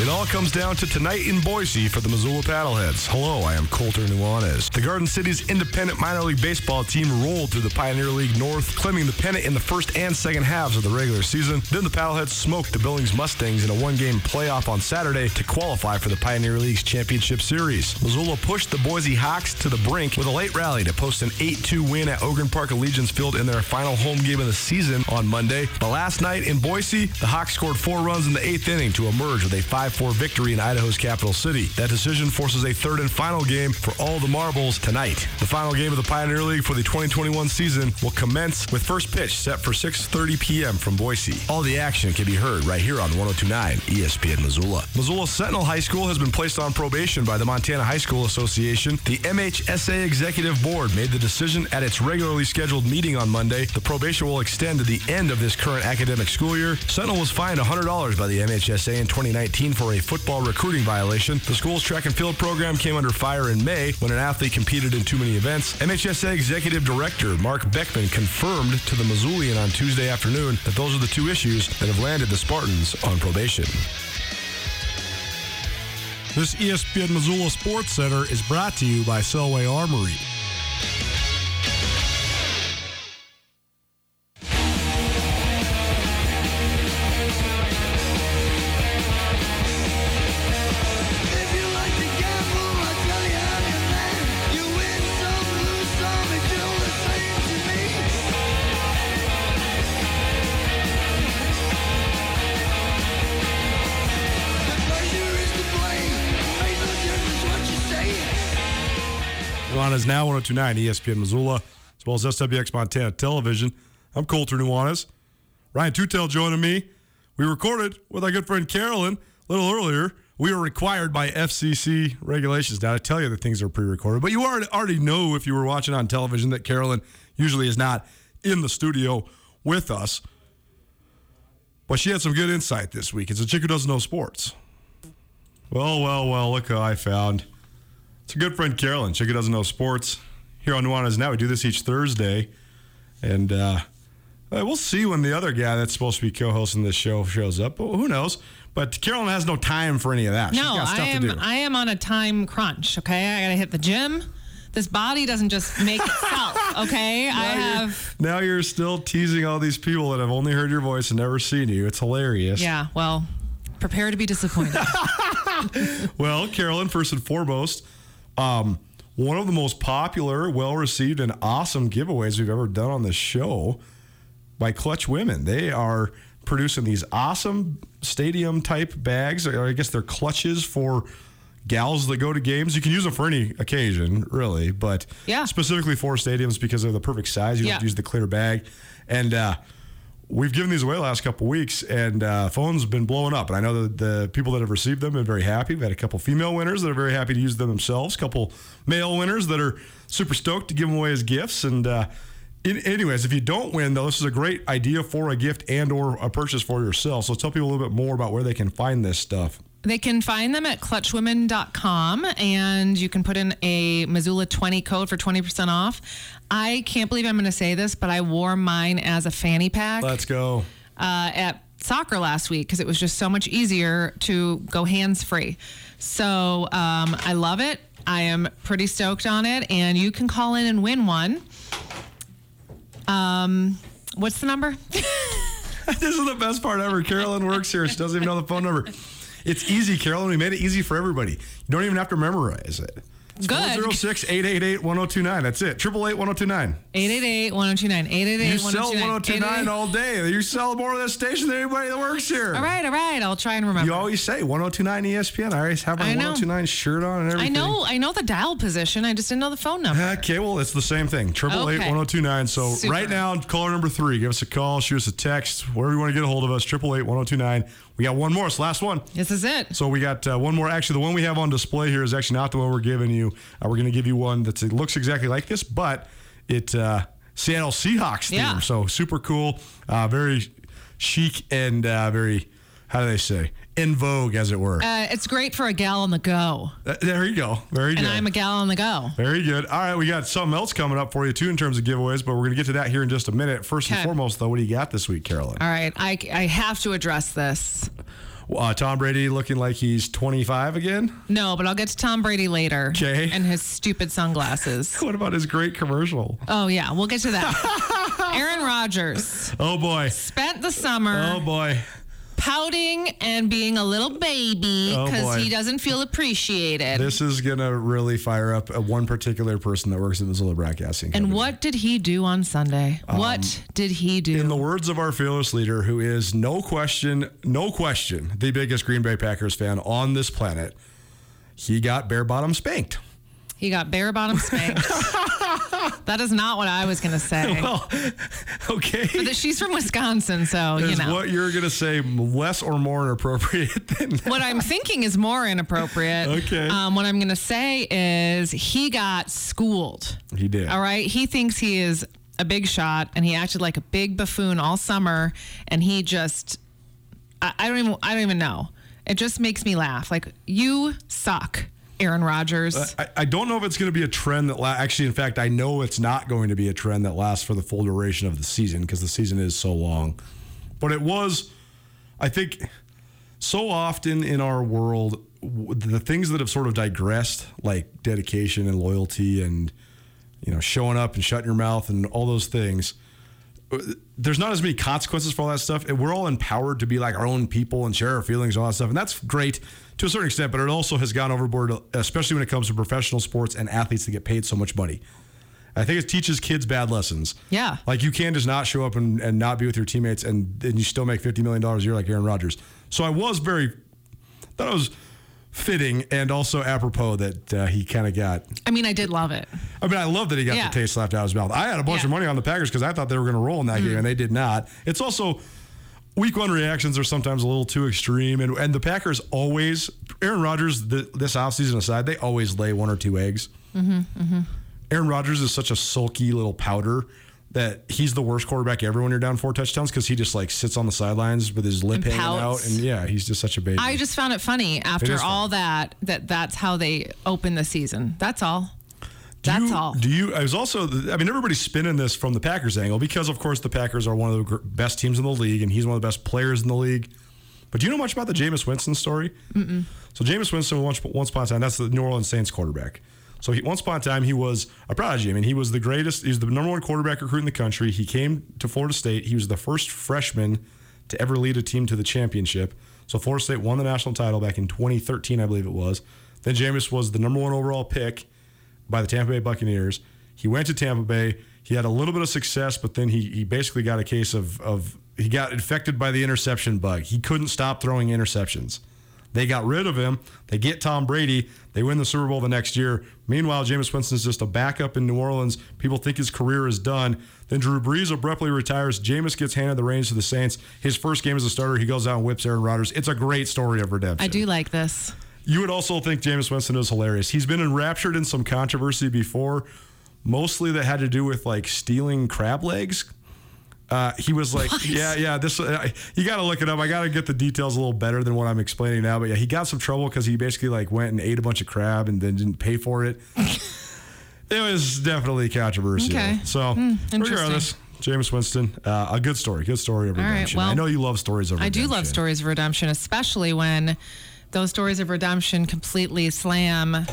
It all comes down to tonight in Boise for the Missoula Paddleheads. Hello, I am Colter Nuanez. The Garden City's independent minor league baseball team rolled through the Pioneer League North, claiming the pennant in the first and second halves of the regular season. Then the Paddleheads smoked the Billings Mustangs in a one-game playoff on Saturday to qualify for the Pioneer League's championship series. Missoula pushed the Boise Hawks to the brink with a late rally to post an 8-2 win at Ogren Park Allegiance Field in their final home game of the season on Monday. But last night in Boise, the Hawks scored four runs in the eighth inning to emerge with a 5-4 victory in Idaho's capital city. That decision forces a third and final game for all the marbles tonight. The final game of the Pioneer League for the 2021 season will commence with first pitch set for 6:30 p.m. from Boise. All the action can be heard right here on 1029 ESPN Missoula. Missoula Sentinel High School has been placed on probation by the Montana High School Association. The MHSA Executive Board made the decision at its regularly scheduled meeting on Monday. The probation will extend to the end of this current academic school year. Sentinel was fined $100 by the MHSA in 2019 for a football recruiting violation. The school's track and field program came under fire in May when an athlete competed in too many events. MHSA Executive Director Mark Beckman confirmed to the Missoulian on Tuesday afternoon that those are the two issues that have landed the Spartans on probation. This ESPN Missoula Sports Center is brought to you by Selway Armory. Now 1029 ESPN Missoula, as well as SWX Montana Television. I'm Colter Nuanez. Ryan Tootell joining me. We recorded with our good friend Carolyn a little earlier. We are required by FCC regulations now to tell you that things are pre recorded, but you already, already know if you were watching on television that Carolyn usually is not in the studio with us. But she had some good insight this week. It's a chick who doesn't know sports. Well, well, well, look who I found. It's a good friend, Carolyn. Who doesn't know sports. Here on Nuanez Now, we do this each Thursday. And uh, uh, we'll see when the other guy that's supposed to be co hosting this show shows up. But who knows? But Carolyn has no time for any of that. She's No, got I am. to do. I am on a time crunch. Okay, I gotta hit the gym. This body doesn't just make itself. Okay, I have. Now you're still teasing all these people that have only heard your voice and never seen you. It's hilarious. Yeah. Well, prepare to be disappointed. Well, Carolyn, first and foremost, um, one of the most popular, well received, and awesome giveaways we've ever done on this show by Clutch Women. They are producing these awesome stadium type bags, or I guess they're clutches for gals that go to games. You can use them for any occasion, really, but Yeah. specifically for stadiums because they're the perfect size. You don't have to Yeah. use the clear bag. And uh, we've given these away the last couple weeks, and uh, phones have been blowing up. And I know that the people that have received them have been very happy. We've had a couple female winners that are very happy to use them themselves, a couple male winners that are super stoked to give them away as gifts. And uh, in, anyways, if you don't win, though, this is a great idea for a gift and or a purchase for yourself. So tell people a little bit more about where they can find this stuff. They can find them at clutchwomen.com and you can put in a Missoula 20 code for 20% off. I can't believe I'm going to say this, but I wore mine as a fanny pack Let's go. uh, at soccer last week because it was just so much easier to go hands free. So um, I love it. I am pretty stoked on it, and you can call in and win one. Um, what's the number? this is the best part ever. Carolyn works here. She doesn't even know the phone number. It's easy, Carolyn. We made it easy for everybody. You don't even have to memorize it. It's Good. 406-888-1029. That's it. 888-1029. 888-1029. 888 You sell 1029 all day. You sell more of this station than anybody that works here. All right, all right. I'll try and remember. You always say 1029 ESPN. I always have my 1029 shirt on and everything. I know I know the dial position. I just didn't know the phone number. Okay, well, it's the same thing. 888-1029. So Super. right now, caller number three. Give us a call, shoot us a text, wherever you want to get a hold of us. 888-1029. We got one more. It's the last one. This is it. So we got uh, one more. Actually, the one we have on display here is actually not the one we're giving you. Uh, we're going to give you one that looks exactly like this, but it uh, Seattle Seahawks theme. Yeah. So super cool, uh, very chic and uh, very how do they say in vogue, as it were. Uh, it's great for a gal on the go. Uh, there you go. Very And good. And I'm a gal on the go. Very good. All right, we got something else coming up for you too in terms of giveaways, but we're going to get to that here in just a minute. First and foremost, though, what do you got this week, Carolyn? All right. I, I have to address this. Uh, Tom Brady looking like he's 25 again. No, but I'll get to Tom Brady later. Okay. And his stupid sunglasses. What about his great commercial? Oh, yeah. We'll get to that. Aaron Rodgers Oh boy. spent the summer Oh boy. Pouting and being a little baby Oh, because boy. he doesn't feel appreciated. This is gonna really fire up uh, one particular person that works at Missoula Broadcasting. and what did he do on Sunday? what did he do? Um, In the words of our fearless leader, who is no question, no question, the biggest Green Bay Packers fan on this planet, he got bare bottom spanked. he got bare bottom spanked. that is not what I was going to say. Well, okay. But she's from Wisconsin, so you know. what you're gonna say less or more inappropriate than that? what I'm thinking is more inappropriate. Okay. Um, what I'm going to say is he got schooled. He did. All right. He thinks he is a big shot, and he acted like a big buffoon all summer, and he just, I, I don't even, I don't even know. It just makes me laugh. Like you suck, Aaron Rodgers. I, I don't know if it's going to be a trend that la- actually, in fact, I know it's not going to be a trend that lasts for the full duration of the season because the season is so long. But it was, I think, so often in our world, the things that have sort of digressed, like dedication and loyalty and, you know, showing up and shutting your mouth and all those things, uh, there's not as many consequences for all that stuff. We're all empowered to be like our own people and share our feelings and all that stuff. And that's great to a certain extent, but it also has gone overboard, especially when it comes to professional sports and athletes that get paid so much money. I think it teaches kids bad lessons. Yeah. Like you can just not show up and, and not be with your teammates and, and you still make $50 million a year like Aaron Rodgers. So I was very, thought it was fitting and also apropos that uh, he kind of got I mean, I did love it. I mean, I love that he got Yeah. the taste slapped out of his mouth. I had a bunch Yeah. of money on the Packers because I thought they were going to roll in that game, and they did not. It's also week one reactions are sometimes a little too extreme, and, and the Packers always, Aaron Rodgers, the, this offseason aside, they always lay one or two eggs. Mm-hmm, mm-hmm. Aaron Rodgers is such a sulky little powder that he's the worst quarterback ever when you're down four touchdowns because he just like sits on the sidelines with his lip And hanging out, and yeah, he's just such a baby. I just found it funny after is all that that that's how they open the season. That's all. Do That's you- all. Do you? I was also. I mean, everybody's spinning this from the Packers angle because, of course, the Packers are one of the best teams in the league, and he's one of the best players in the league. But do you know much about the Jameis Winston story? Mm-mm. So Jameis Winston, once, once upon a time, that's the New Orleans Saints quarterback. So he, once upon a time, he was a prodigy. I mean, he was the greatest. He was the number one quarterback recruit in the country. He came to Florida State. He was the first freshman to ever lead a team to the championship. So Florida State won the national title back in 2013, I believe it was. Then Jameis was the number one overall pick by the Tampa Bay Buccaneers. He went to Tampa Bay. He had a little bit of success, but then he he basically got a case of of he got infected by the interception bug. He couldn't stop throwing interceptions. They got rid of him. They get Tom Brady. They win the Super Bowl the next year. Meanwhile, Jameis Winston's just a backup in New Orleans. People think his career is done. Then Drew Brees abruptly retires. Jameis gets handed the reins to the Saints. His first game as a starter, he goes out and whips Aaron Rodgers. It's a great story of redemption. I do like this. You would also think Jameis Winston is hilarious. He's been enraptured in some controversy before, mostly that had to do with like stealing crab legs. Uh, he was like, yeah, yeah. This uh, you got to look it up. I got to get the details a little better than what I'm explaining now. But yeah, he got some trouble because he basically like went and ate a bunch of crab and then didn't pay for it. it was definitely controversial. Okay. So interesting. regardless, Jameis Winston, uh, a good story, good story of All right, redemption. well, I know you love stories of redemption. I do love stories of redemption, especially when those stories of redemption completely slam.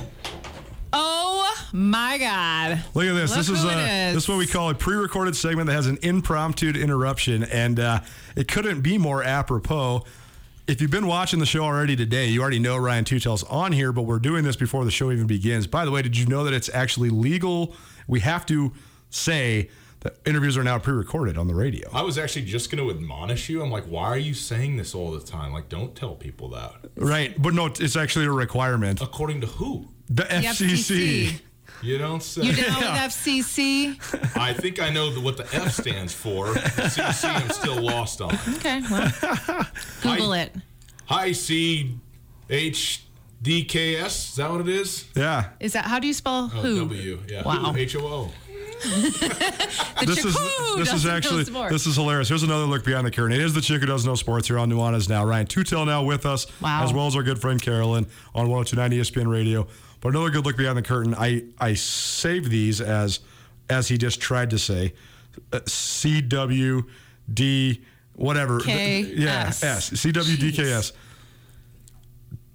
Oh my God. Look at this. Look this is a, is. this is what we call a pre-recorded segment that has an impromptu interruption, and uh, it couldn't be more apropos. If you've been watching the show already today, you already know Ryan Tootell's on here, but we're doing this before the show even begins. By the way, did you know that it's actually legal? We have to say that interviews are now pre-recorded on the radio. I was actually just going to admonish you. I'm like, why are you saying this all the time? Like, don't tell people that. Right, but no, it's actually a requirement. According to who? The The FCC. You don't say. You down with FCC? I think I know what the F stands for. The CC I'm still lost on. Okay, well, Google it. Hi, C H D K S. Is that what it is? Yeah. Is that how do you spell Oh, who? W. Yeah. Wow. H O O. This is this is actually this is hilarious. Here's another look behind the curtain. It is the chick who does no sports here on Nuanez now. Ryan Tootell now with us, Wow. as well as our good friend Carolyn on 1029 ESPN Radio. But another good look behind the curtain. I I saved these as as he just tried to say, uh, C W D whatever. K yeah, S. S C W D K S.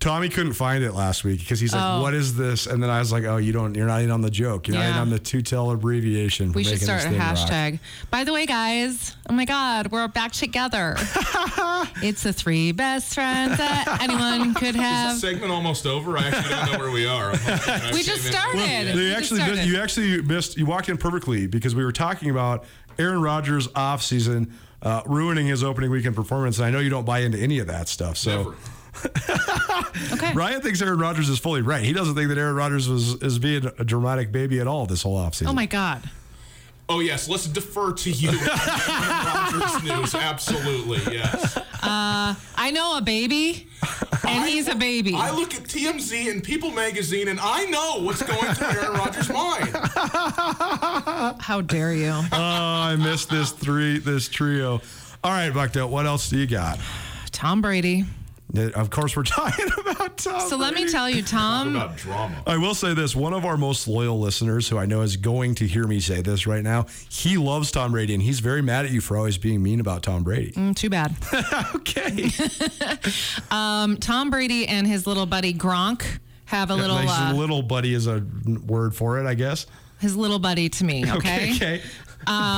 Tommy couldn't find it last week because he's like, Oh. "What is this?" And then I was like, "Oh, you don't. You're not in on the joke. You're not in on the Tootell abbreviation." for we should start a thing rock." hashtag. By the way, guys, oh my God, we're back together. it's the three best friends that anyone could Is the have. segment almost over? I actually don't know where we are. I'm hoping I We came just in- started. They We just actually started. you actually missed you walked in perfectly because we were talking about Aaron Rodgers off season uh, ruining his opening weekend performance and I know you don't buy into any of that stuff. So Never. Okay. Ryan thinks Aaron Rodgers is fully right. He doesn't think that Aaron Rodgers was is being a dramatic baby at all this whole offseason. Oh my God. Oh yes, let's defer to you. Rodgers News, absolutely yes. Uh, I know a baby, and he's a baby. I look at TMZ and People Magazine, and I know what's going through Aaron Rodgers' mind. How dare you? Oh, I missed this three this trio. All right, Buckto, what else do you got? Tom Brady. Of course, we're talking about Tom. So let me tell you, Tom. About drama. I will say this: one of our most loyal listeners, who I know is going to hear me say this right now, he loves Tom Brady, and he's very mad at you for always being mean about Tom Brady. Mm, Too bad. okay, Um, Tom Brady and his little buddy Gronk have a little. Nice Uh, little buddy is a word for it, I guess. his little buddy to me. Okay. okay.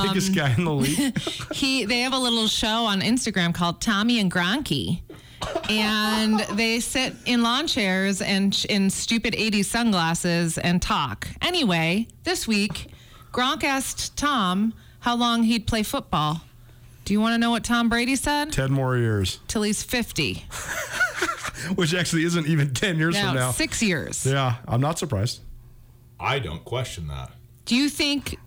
Biggest guy in the league. he they have a little show on Instagram called Tommy and Gronky. And they sit in lawn chairs and sh- in stupid 80s sunglasses and talk. Anyway, this week, Gronk asked Tom how long he'd play football. Do you want to know what Tom Brady said? Ten more years, Till he's 50. which actually isn't even ten years Now, from now. six years. Yeah, I'm not surprised. I don't question that. Do you think,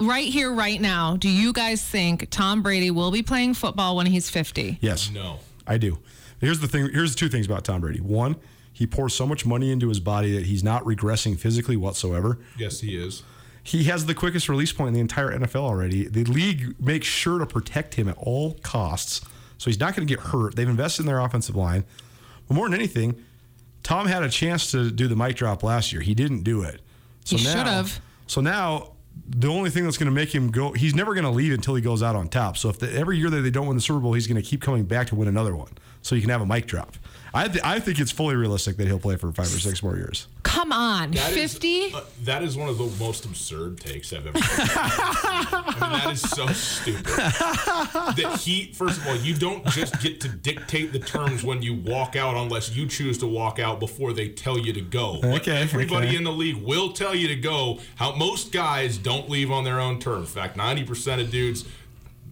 right here, right now, do you guys think Tom Brady will be playing football when he's 50? Yes, No. I do. Here's the thing. Here's the two things about Tom Brady. One, he pours so much money into his body that he's not regressing physically whatsoever. Yes, he is. He has the quickest release point in the entire NFL already. The league makes sure to protect him at all costs, so he's not going to get hurt. They've invested in their offensive line. But more than anything, Tom had a chance to do the mic drop last year. He didn't do it. So He now, should've. So now, the only thing that's going to make him go, he's never going to leave until he goes out on top. So if the, every year that they don't win the Super Bowl, he's going to keep coming back to win another one. So you can have a mic drop. I, th- I think it's fully realistic that he'll play for five or six more years. Come on, That is- 50? uh, that is one of the most absurd takes I've ever. heard. I mean, that is so stupid. That he, first of all, you don't just get to dictate the terms when you walk out unless you choose to walk out before they tell you to go. But Okay, everybody okay. in the league will tell you to go. How most guys don't leave on their own terms. In fact, ninety percent of dudes.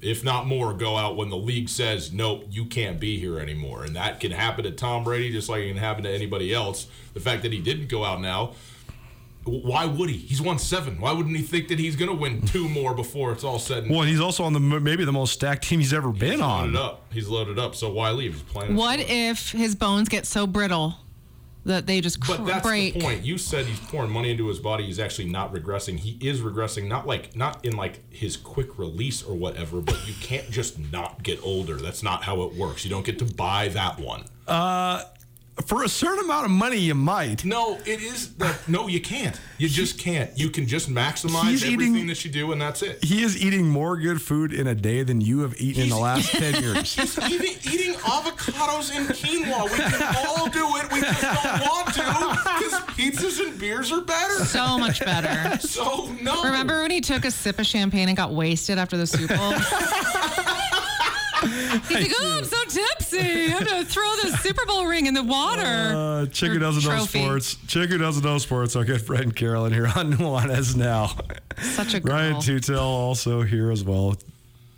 If not more, go out when the league says, nope, you can't be here anymore. And that can happen to Tom Brady just like it can happen to anybody else. The fact that he didn't go out now, why would he? He's won seven. Why wouldn't he think that he's going to win two more before it's all said and Well, and he's also on the maybe the most stacked team he's ever been loaded on. up? He's loaded up. So why leave? He's playing. What if his bones get so brittle that they just cr- But that's break? the point. You said he's pouring money into his body. He's actually not regressing. He is regressing, not like not in like his quick release or whatever. But you can't just not get older. That's not how it works. You don't get to buy that one. Uh, For a certain amount of money, you might. No, it is that. No, you can't. You just can't. You can just maximize He's everything eating- that you do, and that's it. He is eating more good food in a day than you have eaten in the He's- last 10 years. He's eating, eating avocados and quinoa. We can all do it. We just don't want to because pizzas and beers are better. So much better. So no. Remember when he took a sip of champagne and got wasted after the Super Bowl? He's like, oh, I'm so I'm going to throw the Super Bowl ring in the water. Uh, chick who Or doesn't know sports. Chick who doesn't know sports. Our good friend Carolyn here on Nuanez now. Such a girl. Ryan Tootell also here as well.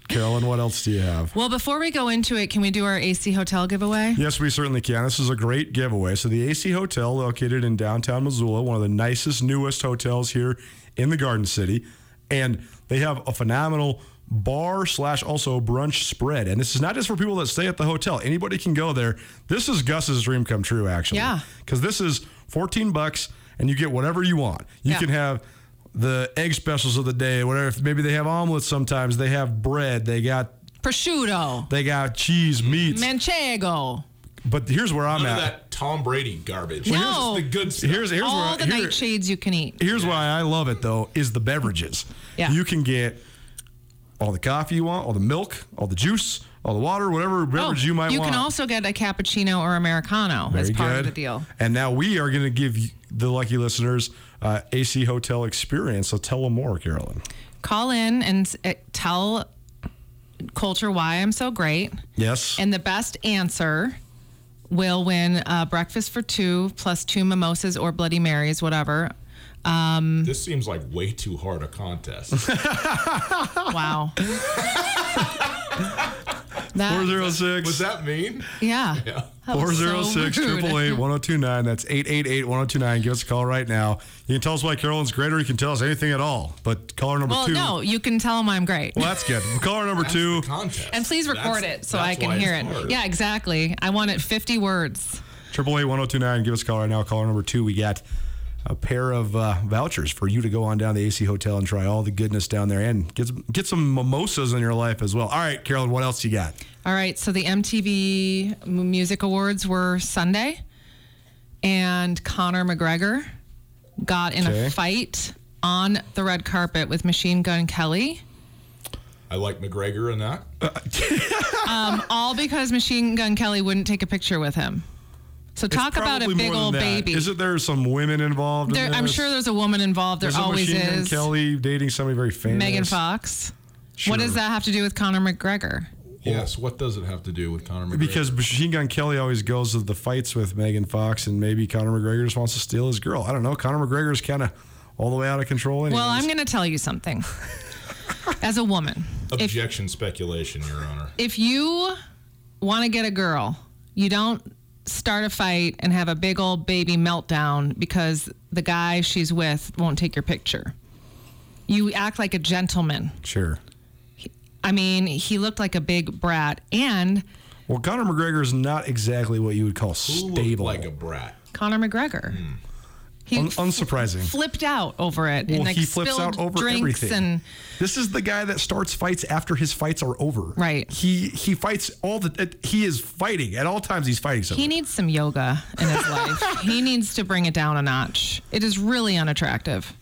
Carolyn, what else do you have? Well, before we go into it, can we do our AC Hotel giveaway? Yes, we certainly can. This is a great giveaway. So, the AC Hotel, located in downtown Missoula, one of the nicest, newest hotels here in the Garden City, and they have a phenomenal bar slash also brunch spread. And this is not just for people that stay at the hotel. Anybody can go there. This is Gus's dream come true, actually. Yeah. Because this is 14 bucks, and you get whatever you want. You Yeah. can have the egg specials of the day, whatever. Maybe they have omelets sometimes. They have bread. They got Prosciutto, they got cheese, meats. Manchego, But here's where I'm None of at. that Tom Brady garbage. No. This is the good stuff. Here's here's all where the here- nightshades you can eat. here's why I love it though is the beverages. Yeah. You can get all the coffee you want, all the milk, all the juice, all the water, whatever beverage you might Oh, you want. can also get a cappuccino or americano as part good. of the deal. And now we are going to give the lucky listeners uh, AC Hotel experience. So tell them more, Carolyn. Call in and uh, tell Colter why I'm so great. Yes. And the best answer will win uh, breakfast for two plus two mimosas or Bloody Marys, whatever. Um, this seems like way too hard a contest. Wow. that, 406 What's that mean? yeah. Yeah. That 406 rude. 888 1029. That's 888 1029. Give us a call right now. You can tell us why Carolyn's great or you can tell us anything at all. But caller number Well, two. no, you can tell him I'm great. Well, that's good. Caller number two. Contest. and please record That's- it so I can hear it. hard. Yeah, exactly. I want it 50 words. Triple eight one zero two nine. Give us a call right now. Caller number two. We got a pair of uh, vouchers for you to go on down to the AC Hotel and try all the goodness down there and get some, get some mimosas in your life as well. All right, Carolyn, what else you got? All right, so the MTV Music Awards were Sunday, and Conor McGregor got in Okay. a fight on the red carpet with Machine Gun Kelly, I like McGregor in that. all because Machine Gun Kelly wouldn't take a picture with him. So It's talk about a big more than old that. baby. Isn't there some women involved? in There, I'm sure there's a woman involved. There There's a always Machine Gun is. Kelly dating somebody very famous. Megan Fox. What does that have to do with Conor McGregor? Yes. What does it have to do with Conor McGregor? Because Machine Gun Kelly always goes to the fights with Megan Fox, and maybe Conor McGregor just wants to steal his girl. I don't know. Conor McGregor's kind of all the way out of control. Anyways. Well, I'm going to tell you something. As a woman, if objection, speculation, Your Honor. if you want to get a girl, you don't start a fight and have a big old baby meltdown because the guy she's with won't take your picture. You act like a gentleman. sure. I mean, he looked like a big brat, and Well, Conor McGregor is not exactly what you would call Who stable. like a brat? Conor McGregor. Hmm. He Un- unsurprising. flipped out over it Well, and like he flips out over everything. and This is the guy that starts fights after his fights are over. Right. He he fights all the. He is fighting at all times. He's fighting something. he needs some yoga in his life. He needs to bring it down a notch. It is really unattractive.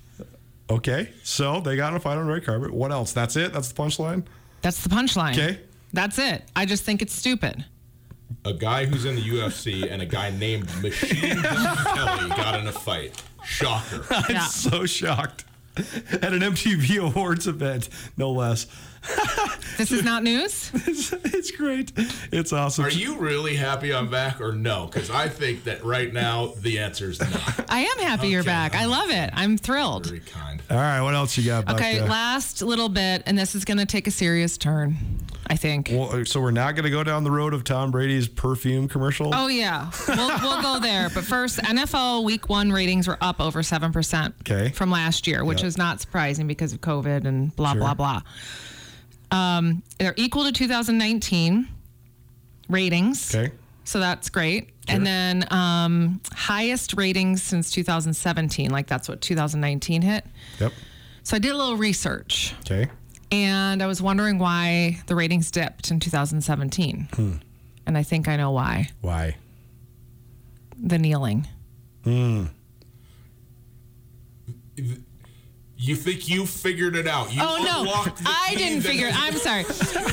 okay, so they got in a fight on red carpet. What else? That's it. That's the punchline. That's the punchline. Okay. That's it. I just think it's stupid. A guy who's in the UFC and a guy named Machine Gun Kelly got in a fight. Shocker. I'm Yeah. so shocked. At an MTV Awards event, no less. This is not news. It's, it's great. It's awesome. Are you really happy I'm back or no? Because I think that right now the answer is no. I am happy you're back. I love it. I'm thrilled. Very kind. All right, what else you got? Okay, Buck? Last little bit, and this is going to take a serious turn, I think. well, so we're not going to go down the road of Tom Brady's perfume commercial. Oh yeah, we'll, we'll go there. But first, NFL Week One ratings were up over seven percent Okay. from last year, which Yep. is not surprising because of COVID and blah Sure. blah blah. Um, they're equal to 2019 ratings, Okay. so that's great. Sure. And then um, highest ratings since 2017, like that's what 2019 hit. Yep. So I did a little research, Okay. And I was wondering why the ratings dipped in 2017, Hmm. and I think I know why. Why? The kneeling. You think you figured it out? You Oh no, the I didn't figure it. I'm sorry.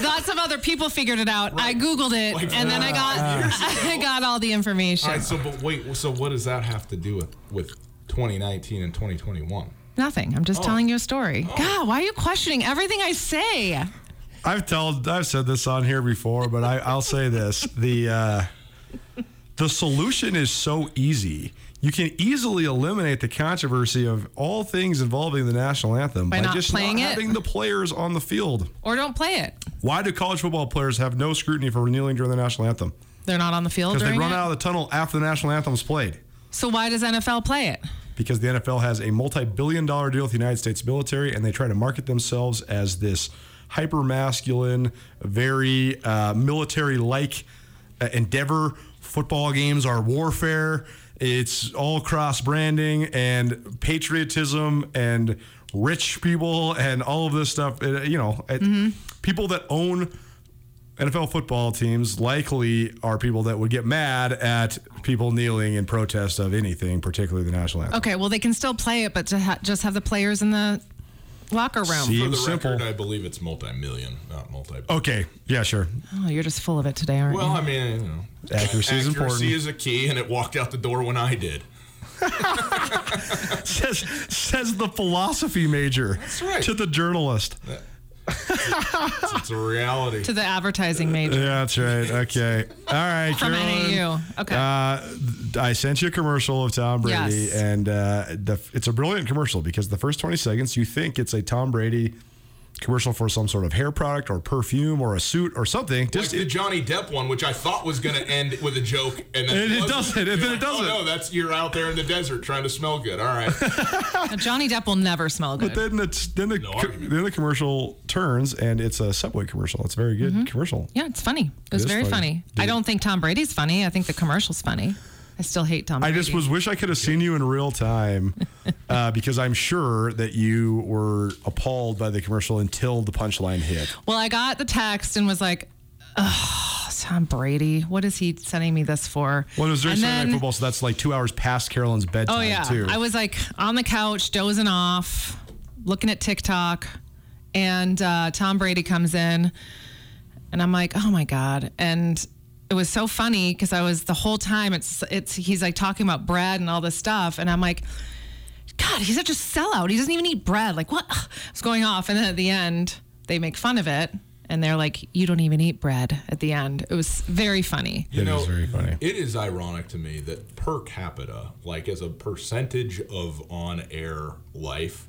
Lots of other people figured it out. I googled it, Like and then I got I got all the information. All right. So, but wait. So, what does that have to do with with 2019 and 2021? Nothing. I'm Oh. just telling you a story. God, why are you questioning everything I say? I've told I've said this on here before, but I, I'll say this: the uh, the solution is so easy. You can easily eliminate the controversy of all things involving the national anthem By not just playing not it? having the players on the field. Or don't play it. Why do college football players have no scrutiny for kneeling during the national anthem? They're not on the field Because they run it. out of the tunnel after the national anthem's played. so why does NFL play it? Because the NFL has a multi-billion dollar deal with the United States military, and they try to market themselves as this hyper masculine, very uh, military-like uh, endeavor. Football games are warfare. It's all cross branding and patriotism and rich people and all of this stuff. Uh, you know, it- people that own NFL football teams likely are people that would get mad at people kneeling in protest of anything, particularly the national anthem. Okay, well they can still play it, but to ha- just have the players in the locker room. See? For the simple. record, I believe it's multi-million, not multi. Okay, yeah, sure. Oh, you're just full of it today, aren't Well, you? Well, I mean, you know, Accuracy is important. Accuracy is a key, and it walked out the door when I did. says says the philosophy major That's right. to the journalist. It's a reality. to the advertising major. Yeah, that's right. Okay, all right, From Carolyn. NAU. Okay. Uh, I sent you a commercial of Tom Brady, Yes. and uh, the, it's a brilliant commercial because the first 20 seconds you think it's a Tom Brady commercial for some sort of hair product or perfume or a suit or something. Like Just the Johnny Depp one, which I thought was going to end with a joke, and then And it wasn't. doesn't, and You're then it doesn't. Oh no, that's you're out there in the desert trying to smell good. All right, Now, Johnny Depp will never smell good. But then it's then the No co- then the commercial turns and it's a Subway commercial. It's a very good mm-hmm. commercial. yeah, it's funny. It was is very funny. funny. I don't think Tom Brady's funny. I think the commercial's funny. I still hate Tom Brady. I just was wish I could have seen you in real time uh, because I'm sure that you were appalled by the commercial until the punchline hit. Well, I got the text and was like, oh, Tom Brady. What is he sending me this for? Well, it was during Sunday Night Football, so that's like two hours past Carolyn's bedtime Oh, yeah. too. I was like on the couch, dozing off, looking at TikTok, and uh, Tom Brady comes in, and I'm like, oh my God. And it was so funny because I was the whole time, it's, it's, he's like talking about bread and all this stuff. And I'm like, God, he's such a sellout. He doesn't even eat bread. Like, what? It's going off. And then at the end, they make fun of it. And they're like, you don't even eat bread at the end. It was very funny. you It know, is very funny. It is ironic to me that per capita, like as a percentage of on-air life,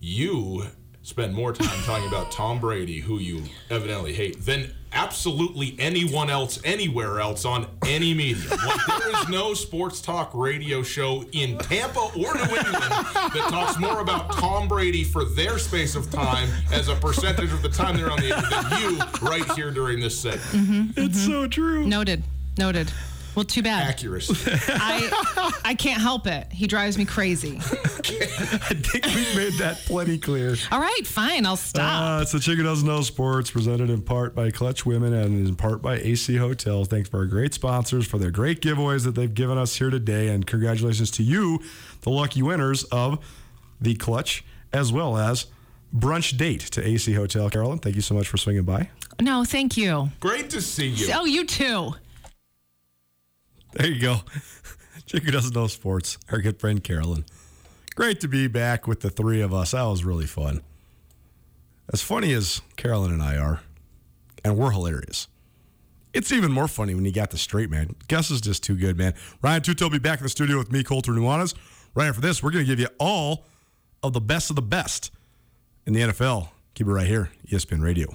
you spend more time talking about Tom Brady, who you evidently hate, than absolutely anyone else anywhere else on any medium. Like there is no sports talk radio show in Tampa or New England that talks more about Tom Brady for their space of time as a percentage of the time they're on the air than you right here during this segment. Mm-hmm, it's mm-hmm. so true. Noted. Noted. Well, too bad. Accuracy. I I can't help it. He drives me crazy. I think we made that plenty clear. All right, fine. I'll stop. Uh, it's the Chicken Doesn't Know Sports, presented in part by Clutch Women and in part by AC Hotels. Thanks for our great sponsors for their great giveaways that they've given us here today. And congratulations to you, the lucky winners of the Clutch, as well as brunch date to AC Hotel. Carolyn, thank you so much for swinging by. no, thank you. Great to see you. Oh, you too. There you go. Chick who doesn't know sports. Our good friend Carolyn. Great to be back with the three of us. That was really fun. As funny as Carolyn and I are, and we're hilarious. It's even more funny when you got the straight man. Gus is just too good, man. Ryan Tootell will be back in the studio with me, Colter Nuanez. Right after this, we're going to give you all of the best of the best in the NFL. Keep it right here, ESPN Radio.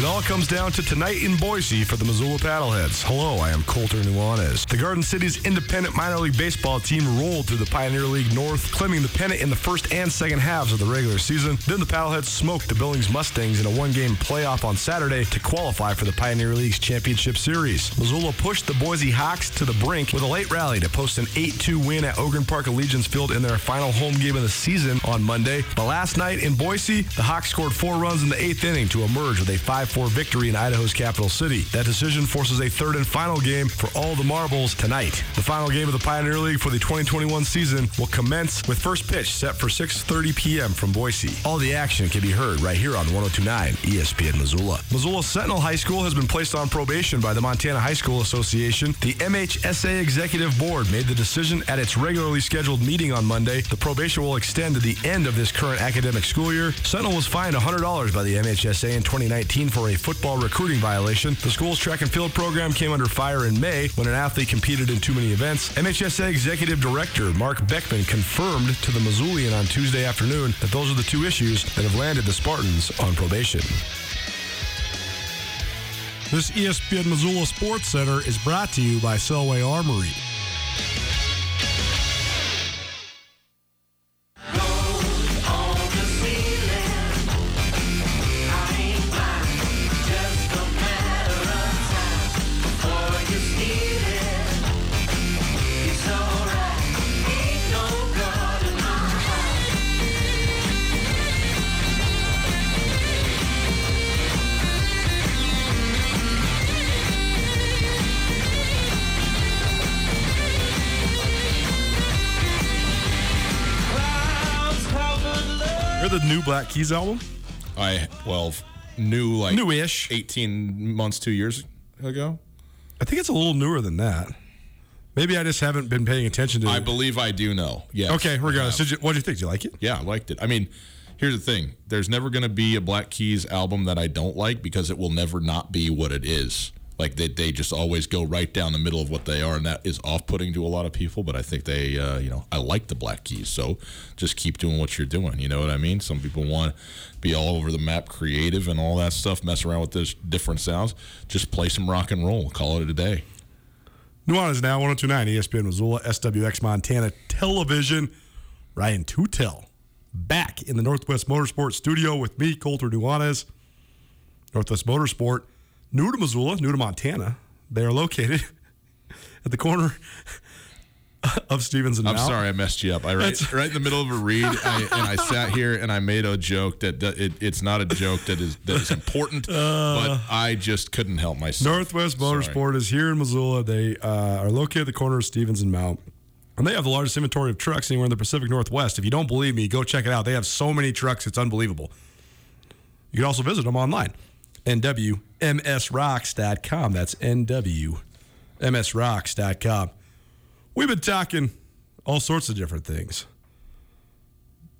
It all comes down to tonight in Boise for the Missoula Paddleheads. Hello, I am Colter Nuanez. The Garden City's independent minor league baseball team rolled through the Pioneer League North, claiming the pennant in the first and second halves of the regular season. Then the Paddleheads smoked the Billings Mustangs in a one-game playoff on Saturday to qualify for the Pioneer League's championship series. Missoula pushed the Boise Hawks to the brink with a late rally to post an 8-2 win at Ogren Park Allegiance Field in their final home game of the season on Monday. But last night in Boise, the Hawks scored four runs in the eighth inning to emerge with a 5 4 victory in Idaho's capital city. That decision forces a third and final game for all the marbles tonight. The final game of the Pioneer League for the 2021 season will commence with first pitch set for 6:30 p.m. from Boise. All the action can be heard right here on 1029 ESPN Missoula. Missoula Sentinel High School has been placed on probation by the Montana High School Association. The MHSA Executive Board made the decision at its regularly scheduled meeting on Monday. The probation will extend to the end of this current academic school year. Sentinel was fined $100 by the MHSA in 2019 for a football recruiting violation. The school's track and field program came under fire in May when an athlete competed in too many events. MHSA Executive Director Mark Beckman confirmed to the Missoulian on Tuesday afternoon that those are the two issues that have landed the Spartans on probation. This ESPN Missoula Sports Center is brought to you by Selway Armory. The new Black Keys album? I well new like Newish. eighteen months, two years ago. I think it's a little newer than that. Maybe I just haven't been paying attention to it. I it. believe I do know. Yeah. Okay, regardless. Did you, what do you think? Do you like it? Yeah, I liked it. I mean, here's the thing: there's never going to be a Black Keys album that I don't like because it will never not be what it is. Like they, they just always go right down the middle of what they are, and that is off-putting to a lot of people. But I think they, uh, you know, I like the Black Keys, so just keep doing what you're doing. You know what I mean? Some people want to be all over the map, creative, and all that stuff, mess around with those different sounds. Just play some rock and roll. Call it a day. Nuanez now 1029 ESPN Missoula, SWX Montana Television. Ryan Tootell back in the Northwest Motorsport studio with me, Colter Nuanez. Northwest Motorsport, new to Missoula, new to Montana. They are located at the corner of Stevens and I'm Mount. sorry I messed you up. I right, right in the middle of a read, I, and I sat here and I made a joke that, it, it's not a joke that is that is important, but I just couldn't help myself. Northwest. Motorsport is here in Missoula. They uh, are located at the corner of Stevens and Mount. And they have the largest inventory of trucks anywhere in the Pacific Northwest. If you don't believe me, go check it out. They have so many trucks, it's unbelievable. You can also visit them online. NWMSRocks.com. That's NWMSRocks.com. We've been talking all sorts of different things.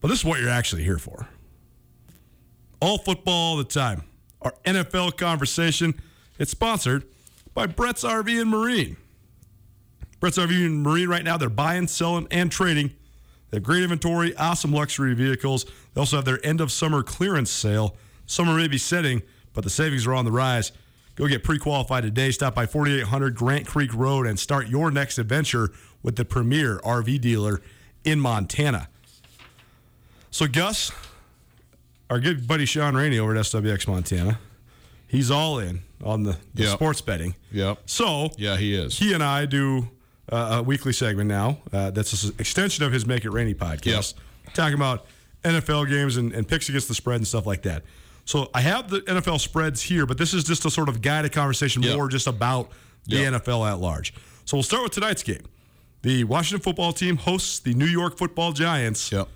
But this is what you're actually here for. All football all the time. our NFL conversation. It's sponsored by Brett's RV and Marine. Brett's RV and Marine right now, they're buying, selling, and trading. They have great inventory, awesome luxury vehicles. They also have their end of summer clearance sale. Summer may be setting, but the savings are on the rise. Go get pre qualified today. Stop by 4800 Grant Creek Road and start your next adventure with the premier RV dealer in Montana. So, Gus, our good buddy Sean Rainey over at SWX Montana, he's all in on the, the Yep. sports betting. Yep. So, Yeah, he is. he and I do uh, a weekly segment now. Uh, that's an extension of his Make It Rainy podcast, talking about NFL games and, and picks against the spread and stuff like that. So I have the NFL spreads here, but this is just a sort of guided conversation Yep. more just about the Yep. NFL at large. So we'll start with tonight's game. The Washington football team hosts the New York football giants. Yep.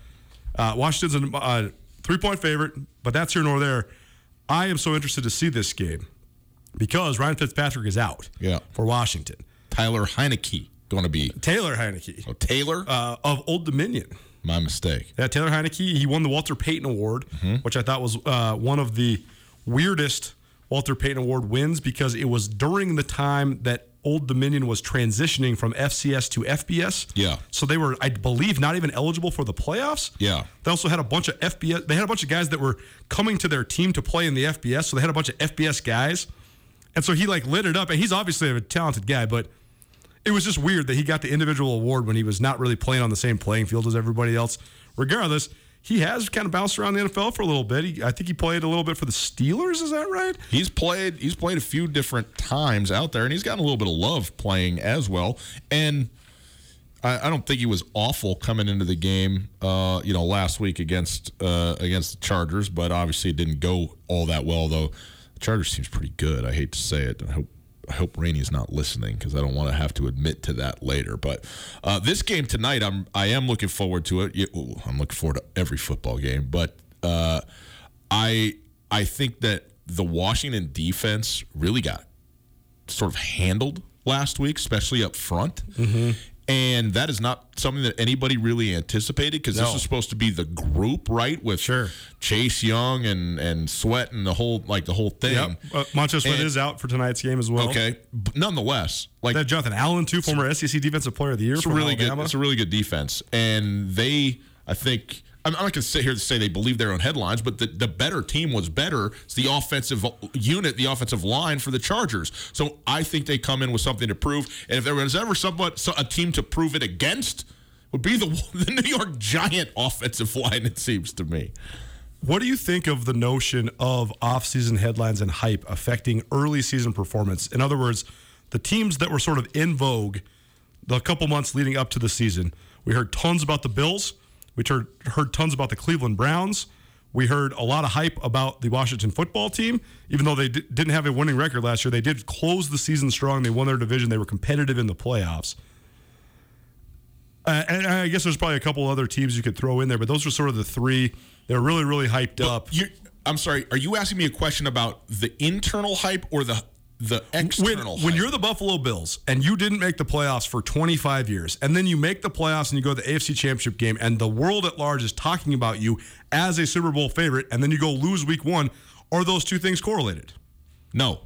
Uh, Washington's a uh, three point favorite, but that's here nor there. I am so interested to see this game because Ryan Fitzpatrick is out Yeah. for Washington. Tyler Heinicke going to be. Taylor Heinicke Oh, Taylor? uh, of Old Dominion. My mistake. Yeah, Taylor Heinicke. He won the Walter Payton Award, which I thought was uh, one of the weirdest Walter Payton Award wins because it was during the time that Old Dominion was transitioning from FCS to FBS. Yeah. So they were, I believe, not even eligible for the playoffs. Yeah. They also had a bunch of FBS. They had a bunch of guys that were coming to their team to play in the FBS. So they had a bunch of FBS guys, and so he like lit it up. And he's obviously a talented guy, but it was just weird that he got the individual award when he was not really playing on the same playing field as everybody else. Regardless, he has kind of bounced around the NFL for a little bit. He, I think he played a little bit for the Steelers. Is that right? He's played. He's played a few different times out there, and he's gotten a little bit of love playing as well. And I, I don't think he was awful coming into the game. Uh, you know, last week against uh, against the Chargers, but obviously it didn't go all that well. Though the Chargers seems pretty good. I hate to say it. I hope. I hope Rainey's not listening because I don't want to have to admit to that later. But uh, this game tonight, I'm I am looking forward to it. I'm looking forward to every football game, but uh, I I think that the Washington defense really got sort of handled last week, especially up front. And that is not something that anybody really anticipated because this No. is supposed to be the group, right? With Sure. Chase Young and and Sweat and the whole like the whole thing. Uh, Montez Sweat is out for tonight's game as well. Okay, but nonetheless, like that Jonathan Allen, too, former SEC Defensive Player of the Year it's a really Alabama. good. It's a really good defense, and they, I think, I'm, not going to sit here to say they believe their own headlines, but the, the better team was better. It's the offensive unit, the offensive line for the Chargers. So I think they come in with something to prove. And if there was ever somewhat so- a team to prove it against, would be the the New York Giant offensive line. It seems to me. What do you think of the notion of off-season headlines and hype affecting early season performance? In other words, the teams that were sort of in vogue the couple months leading up to the season. We heard tons about the Bills. We heard, heard tons about the Cleveland Browns. We heard a lot of hype about the Washington football team. Even though they di- didn't have a winning record last year, they did close the season strong. They won their division. They were competitive in the playoffs. Uh, and I guess there's probably a couple other teams you could throw in there, but those were sort of the three. They were really, really hyped up. You, I'm sorry. Are you asking me a question about the internal hype or the the when, external? when hype? you're the Buffalo Bills and you didn't make the playoffs for 25 years, and then you make the playoffs and you go to the AFC Championship game, and the world at large is talking about you as a Super Bowl favorite, and then you go lose Week One, are those two things correlated? No.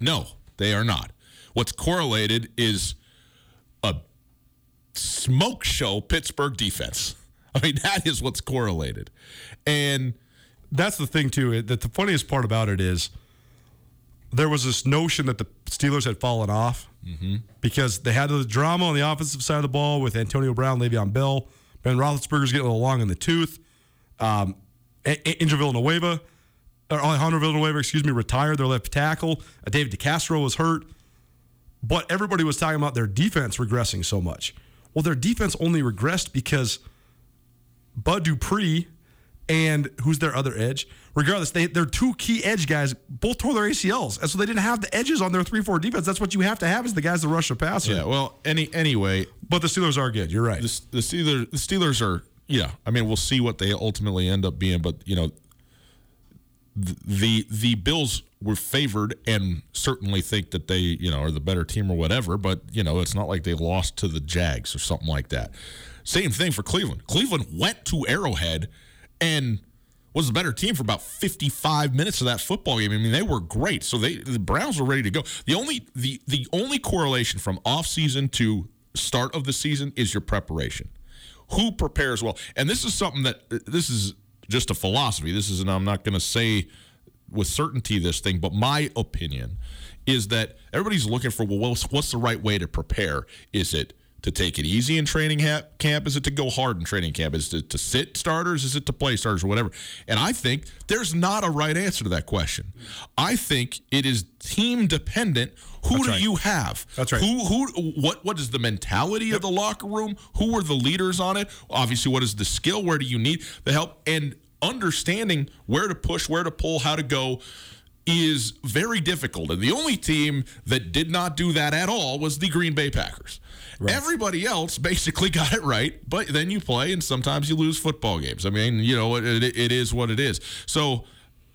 No, they are not. What's correlated is a smoke show Pittsburgh defense. I mean, that is what's correlated. And That's the thing too. That the funniest part about it is there was this notion that the Steelers had fallen off because they had the drama on the offensive side of the ball with Antonio Brown, Le'Veon Bell, Ben Roethlisberger's getting a little long in the tooth. Um, Angel Villanueva, or Alejandro Villanueva, excuse me, retired their left tackle. Uh, David DeCastro was hurt, but everybody was talking about their defense regressing so much. Well, their defense only regressed because Bud Dupree and who's their other edge? Regardless, they, their two key edge guys both tore their ACLs. And so they didn't have the edges on their 3 4 defense. That's what you have to have is the guys that rush the passer. yeah, well, any anyway, But the Steelers are good. You're right. the, the Steelers the Steelers are yeah. I mean, we'll see what they ultimately end up being, but you know, th- the the Bills were favored and certainly think that they you know are the better team or whatever. But you know, it's not like they lost to the Jags or something like that. Same thing for Cleveland. Cleveland went to Arrowhead and was the better team for about 55 minutes of that football game. I mean, they were great. So they the Browns were ready to go. The only the the only correlation from offseason to start of the season is your preparation. Who prepares well? And this is something that this is just a philosophy. This is and I'm not going to say with certainty this thing, but my opinion is that everybody's looking for well, what's, what's the right way to prepare? Is it to take it easy in training camp? Is it to go hard in training camp? Is it to sit starters? Is it to play starters or whatever? And I think there's not a right answer to that question. I think it is team dependent. Who do right. you have? That's right. Who who what what is the mentality of the locker room? Who are the leaders on it? Obviously, what is the skill? Where do you need the help? And understanding where to push, where to pull, how to go is very difficult. And the only team that did not do that at all was the Green Bay Packers. Everybody else basically got it right, but then you play and sometimes you lose football games. I mean, you know, it, it, it is what it is. So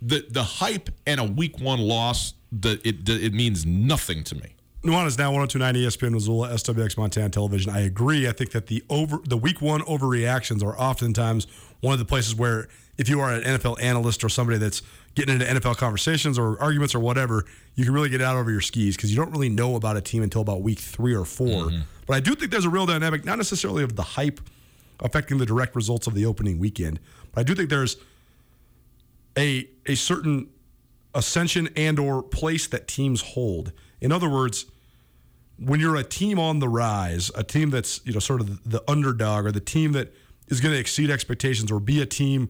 the the hype and a week one loss, the, it it means nothing to me. Nuanez now 1029 ESPN Missoula, SWX Montana Television. I agree. I think that the over the week one overreactions are oftentimes one of the places where if you are an NFL analyst or somebody that's getting into NFL conversations or arguments or whatever, you can really get out over your skis because you don't really know about a team until about week three or 4 mm-hmm. But I do think there's a real dynamic, not necessarily of the hype affecting the direct results of the opening weekend, but I do think there's a a certain ascension and or place that teams hold. In other words, when you're a team on the rise, a team that's you know sort of the underdog or the team that is going to exceed expectations or be a team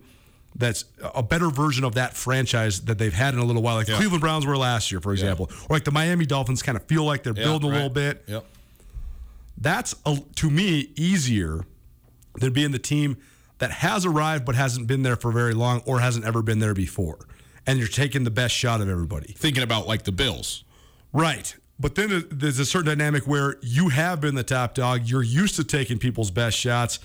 that's a better version of that franchise that they've had in a little while, like the Cleveland Browns were last year, for example, or like the Miami Dolphins kind of feel like they're building a little bit. Yep. That's a, to me easier than being the team that has arrived but hasn't been there for very long or hasn't ever been there before, and you're taking the best shot of everybody. Thinking about like the Bills. Right. But then there's a certain dynamic where you have been the top dog. You're used to taking people's best shots,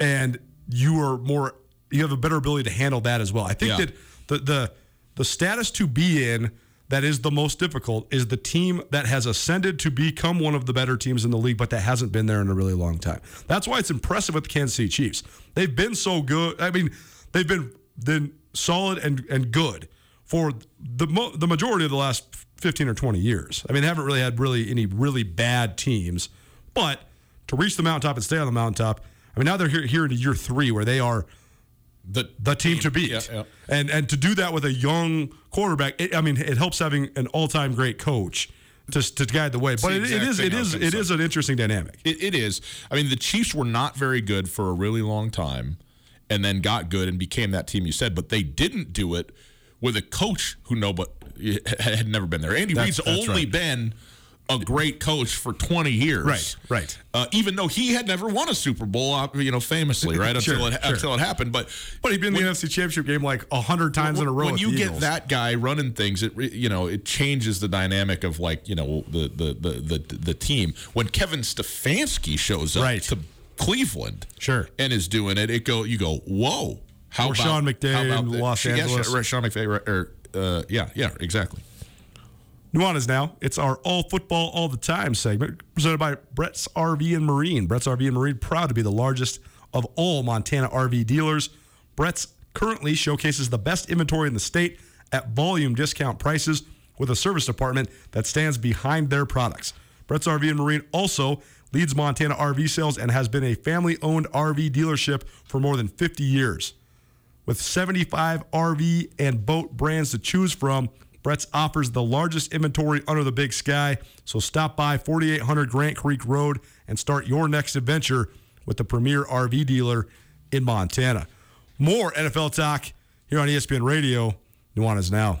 and you are more. You have a better ability to handle that as well. I think Yeah. that the the the status to be in that is the most difficult is the team that has ascended to become one of the better teams in the league, but that hasn't been there in a really long time. That's why it's impressive with the Kansas City Chiefs. They've been so good. I mean, they've been been solid and and good for the mo- the majority of the last 15 or 20 years. I mean, they haven't really had really any really bad teams, but to reach the mountaintop and stay on the mountaintop, I mean, now they're here, here into year three where they are The the team to beat, Yeah, yeah. and and to do that with a young quarterback. It, I mean, it helps having an all time great coach to to guide the way. But the it, it exact it I was is gonna it is an interesting dynamic. It, it is. I mean, the Chiefs were not very good for a really long time, and then got good and became that team you said. But they didn't do it with a coach who no, but had never been there. Andy That's- Reid's that's only right. been a great coach for 20 years. Right, right. Uh, even though he had never won a Super Bowl, uh, you know, famously, right Sure, until it sure. until it happened. But But he'd been in the NFC Championship game like a hundred times in a row. When you get that guy running things, it you know it changes the dynamic of like you know the the the the, the team. When Kevin Stefanski shows up Right. to Cleveland, Sure. and is doing it, it go you go whoa. How Or about Sean McVay how about in the- Los Angeles. Sean, Sean McVay, or uh, yeah, yeah, exactly. Nuanez now. It's our all football all the time segment presented by Brett's RV and Marine. Brett's RV and Marine proud to be the largest of all Montana RV dealers. Brett's currently showcases the best inventory in the state at volume discount prices with a service department that stands behind their products. Brett's RV and Marine also leads Montana RV sales and has been a family owned RV dealership for more than 50 years. With 75 RV and boat brands to choose from, Brett's offers the largest inventory under the big sky. So stop by 4800 Grant Creek Road and start your next adventure with the premier RV dealer in Montana. More NFL talk here on ESPN Radio. Nuanez now.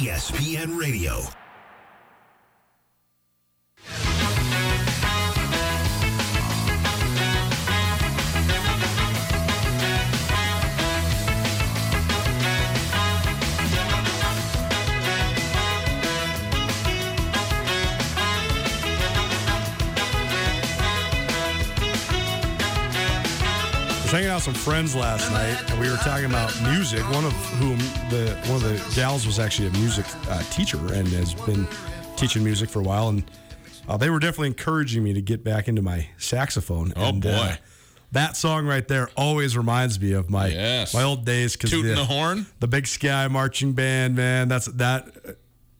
ESPN Radio. Hanging out with some friends last night, and we were talking about music. One of whom, the one of the gals, was actually a music uh, teacher and has been teaching music for a while. And uh, they were definitely encouraging me to get back into my saxophone. Oh, and, uh, boy. that song right there always reminds me of my Yes. my old days. Because Tooting the horn? the Big Sky marching band, man. That's that.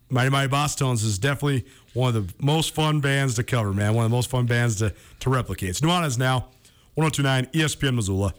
Mighty Mighty Bosstones is definitely one of the most fun bands to cover, man. One of the most fun bands to to replicate. It's Nuanez now, 1029 ESPN Missoula,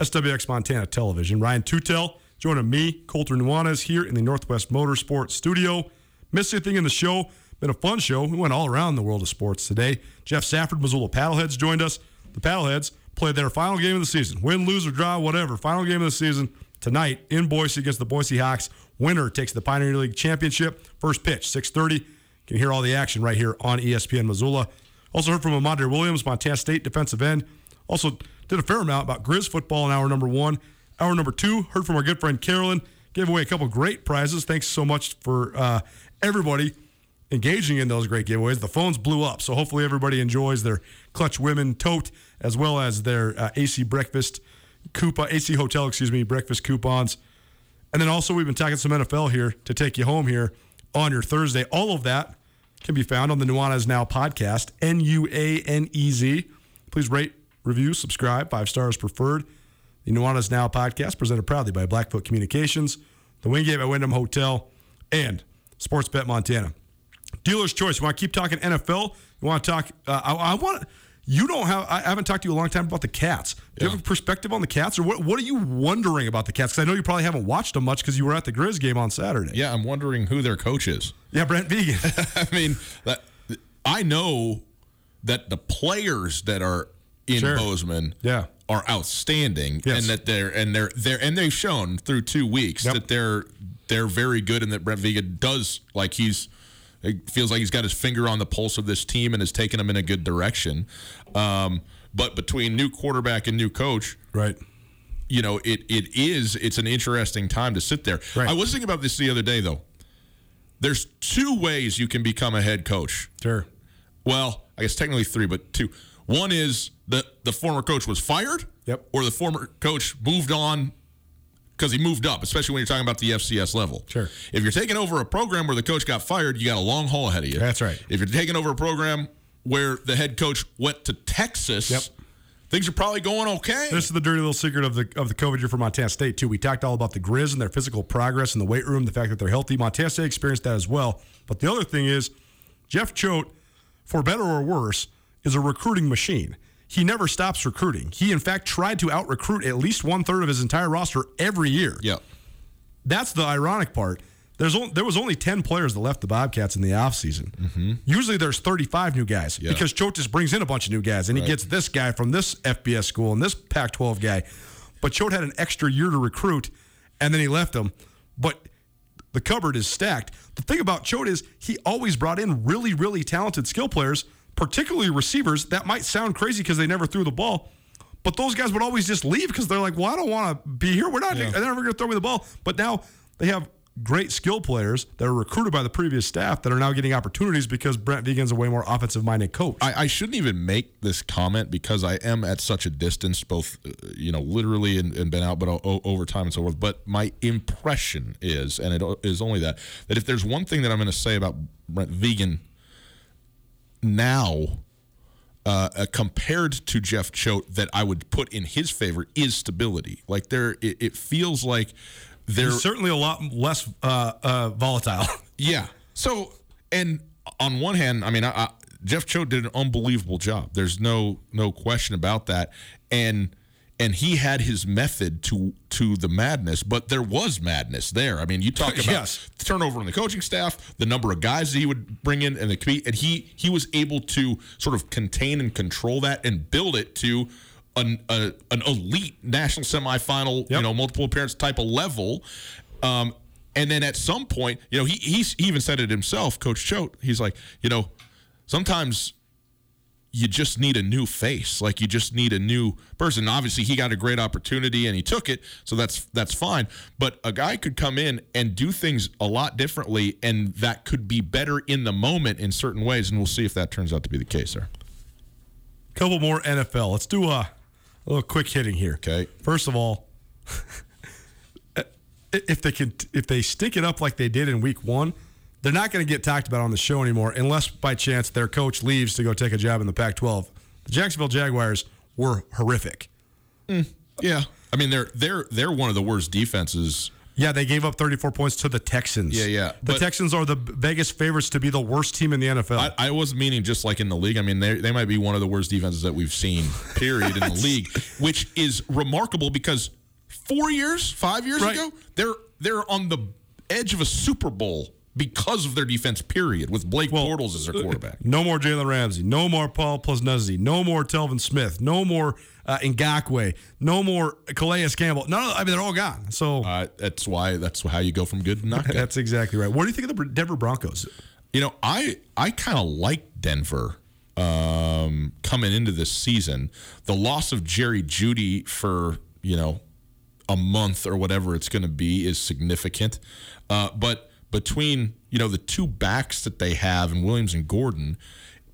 SWX Montana Television. Ryan Tootell joining me, Colter Nuanez, here in the Northwest Motorsports Studio. Missed anything in the show? Been a fun show. We went all around the world of sports today. Jeff Safford, Missoula Paddleheads, joined us. The Paddleheads played their final game of the season. Win, lose, or draw, whatever. Final game of the season tonight in Boise against the Boise Hawks. Winner takes the Pioneer League Championship. First pitch, 6:30. You can hear all the action right here on ESPN Missoula. Also heard from Amandre Williams, Montana State defensive end. Also did a fair amount about Grizz football in hour number one. Hour number two, heard from our good friend Carolyn. Gave away a couple great prizes. Thanks so much for uh, everybody engaging in those great giveaways. The phones blew up, so hopefully everybody enjoys their Clutch Women tote as well as their uh, AC breakfast coupon, AC hotel, excuse me, breakfast coupons. And then also we've been talking some NFL here to take you home here on your Thursday. All of that can be found on the Nuanez Now podcast, N U A N E Z. Please rate, review, subscribe, five stars preferred. The Nuanez Now podcast presented proudly by Blackfoot Communications, the Wingate by Wyndham Hotel, and Sports Bet Montana. Dealer's choice. You want to keep talking NFL? You want to talk? Uh, I, I want. You don't have. I haven't talked to you a long time about the Cats. Do you have a perspective on the Cats, or what? What are you wondering about the Cats? Because I know you probably haven't watched them much because you were at the Grizz game on Saturday. Yeah, I'm wondering who their coach is. Yeah, Brent Vigen. I mean, that, I know that the players that are in Sure. Bozeman Yeah. are outstanding Yes. and that they're and they're they're and they've shown through two weeks Yep. that they're they're very good and that Brent Vigen does like he's it feels like he's got his finger on the pulse of this team and is taking them in a good direction. Um, but between new quarterback and new coach, right. you know, it it is it's an interesting time to sit there. Right. I was thinking about this the other day though. There's two ways you can become a head coach. Sure. Well, I guess technically three, but two. One is the the former coach was fired. Yep. Or the former coach moved on because he moved up, especially when you're talking about the FCS level. Sure. If you're taking over a program where the coach got fired, you got a long haul ahead of you. That's right. If you're taking over a program where the head coach went to Texas, Yep. things are probably going okay. This is the dirty little secret of the of the COVID year for Montana State too. We talked all about the Grizz and their physical progress in the weight room, the fact that they're healthy. Montana State experienced that as well. But the other thing is, Jeff Choate, for better or worse, is a recruiting machine. He never stops recruiting. He in fact tried to out recruit at least one third of his entire roster every year. yeah. That's the ironic part. There's only, there was only 10 players that left the Bobcats in the offseason. Mm-hmm. Usually there's 35 new guys Yeah. because Choate just brings in a bunch of new guys and he gets this guy from this FBS school and this Pac 12 guy. But Choate had an extra year to recruit and then he left them. But the cupboard is stacked. The thing about Choate is he always brought in really, really talented skill players, particularly receivers. That might sound crazy because they never threw the ball. But those guys would always just leave because they're like, well, I don't want to be here. We're not, they're never going to throw me the ball. But now they have great skill players that are recruited by the previous staff that are now getting opportunities because Brent Vigen's a way more offensive minded coach. I, I shouldn't even make this comment because I am at such a distance, both uh, you know, literally and, and been out, but o- over time and so forth. But my impression is, and it is only that, that if there's one thing that I'm going to say about Brent Vigen now, uh, uh, compared to Jeff Choate, that I would put in his favor is stability. Like there, it, it feels like there He's certainly a lot less uh, uh, volatile. yeah. So, and on one hand, I mean, I, I, Jeff Choate did an unbelievable job. There's no no question about that. And and he had his method to to the madness, but there was madness there. I mean, you talk about Yes. the turnover in the coaching staff, the number of guys that he would bring in, and the and he he was able to sort of contain and control that and build it to an a, an elite national semifinal, you know, multiple appearance type of level. Um, and then at some point, you know, he he even said it himself, Coach Choate. He's like, you know, sometimes you just need a new face. Like you just need a new person. Obviously, he got a great opportunity and he took it, so that's that's fine. But a guy could come in and do things a lot differently, and that could be better in the moment in certain ways. And we'll see if that turns out to be the case there. couple more NFL. Let's do a A little quick hitting here. Okay. First of all, if they can, if they stick it up like they did in Week One, they're not going to get talked about on the show anymore, unless by chance their coach leaves to go take a job in the Pac-12. The Jacksonville Jaguars were horrific. Mm, yeah. I mean, they're they're they're one of the worst defenses. Yeah, they gave up 34 points to the Texans. Yeah, yeah, The but- Texans are the Vegas favorites to be the worst team in the NFL. I, I was meaning just like in the league. I mean, they they might be one of the worst defenses that we've seen, period, in the league, which is remarkable because four years, five years Right. ago, they're they're on the edge of a Super Bowl because of their defense, period, with Blake Bortles as their quarterback. No more Jalen Ramsey. No more Paul Posluszny. No more Telvin Smith. No more uh, Ngakoue. No more Calais Campbell. No, I mean they're all gone. So Uh, that's why that's how you go from good to not good. that's exactly right. What do you think of the Denver Broncos? You know, I I kind of like Denver um, coming into this season. The loss of Jerry Jeudy for you know a month or whatever it's going to be is significant, uh, but between you know the two backs that they have in Williams and Gordon.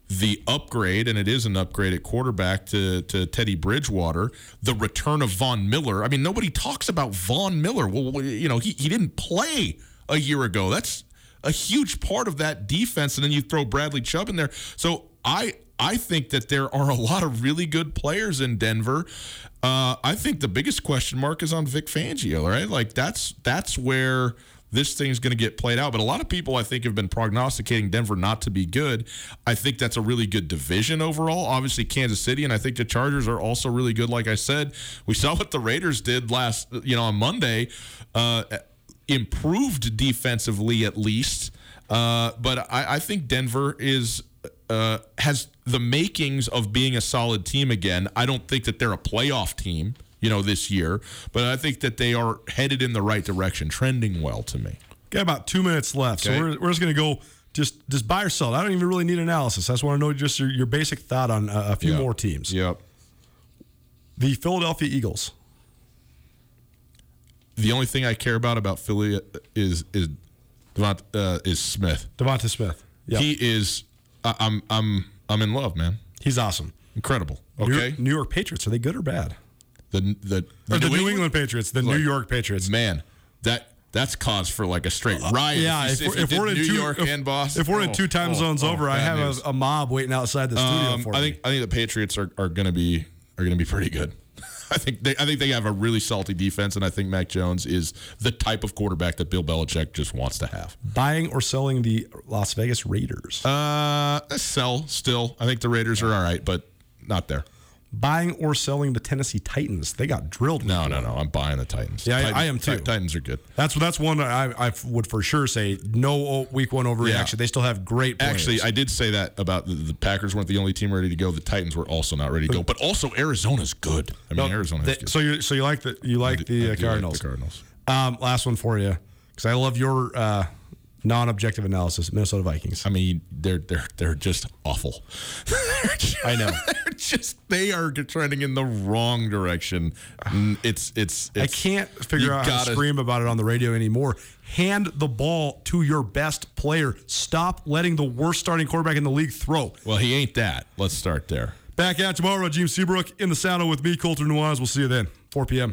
The upgrade, and it is an upgrade at quarterback to, to Teddy Bridgewater. The return of Von Miller. I mean, nobody talks about Von Miller. Well, you know, he, he didn't play a year ago. That's a huge part of that defense, and then you throw Bradley Chubb in there. So I I think that there are a lot of really good players in Denver. Uh, I think the biggest question mark is on Vic Fangio, right? Like that's that's where this thing's going to get played out. But a lot of people, I think, have been prognosticating Denver not to be good. I think that's a really good division overall. Obviously, Kansas City, and I think the Chargers are also really good. Like I said, we saw what the Raiders did last, you know, on Monday. Uh, improved defensively at least. Uh, but I, I think Denver is uh, has the makings of being a solid team again. I don't think that they're a playoff team, you know, this year, but I think that they are headed in the right direction, trending well to me. Got about two minutes left, Okay. so we're, we're just going to go just just buy or sell. I don't even really need analysis. I just want to know just your, your basic thought on uh, a few Yeah. more teams. Yep. The Philadelphia Eagles. The only thing I care about about Philly is is Devont, uh, is Smith. Devonta Smith. Yeah, He is. I, I'm I'm I'm in love, man. he's awesome. Incredible. New Okay. York, New York Patriots are they good or bad? The the, Or the New, England, Patriots, the New York Patriots. man, that that's cause for like a straight riot. Yeah, if, if, we're, if we're in New two, York if, and Boston, if we're in two time oh, zones oh, over, I have news. a, a mob waiting outside the studio Um, for I me. think I think the Patriots are, are going to be are to be pretty good. I think they I think they have a really salty defense, and I think Mac Jones is the type of quarterback that Bill Belichick just wants to have. Buying or selling the Las Vegas Raiders. Uh, sell still. I think the Raiders are all right, but not there. Buying or selling the Tennessee Titans. They got drilled. No, no, no. I'm buying the Titans. Yeah, I- Titans- I am too. Titans are good. That's that's one I, I would for sure say no week one overreaction. Yeah. They still have great players. Actually, I did say that about the, the Packers weren't the only team ready to go. The Titans were also not ready to go, but also Arizona's good. I mean, No, Arizona's they- good. so you so you like the you like I the do uh, like Cardinals. the Cardinals. Um, last one for you because I love your uh, non-objective analysis. Minnesota Vikings. I mean, they're they're they're just awful. I know. they're just they are trending in the wrong direction. Mm, It's it's, I can't figure out how to gotta- scream about it on the radio anymore. Hand the ball to your best player. Stop letting the worst starting quarterback in the league throw. Well, he ain't that. Let's start there. Back at tomorrow, James Seabrook in the saddle with me, Colter Nuanez. We'll see you then, 4 p.m.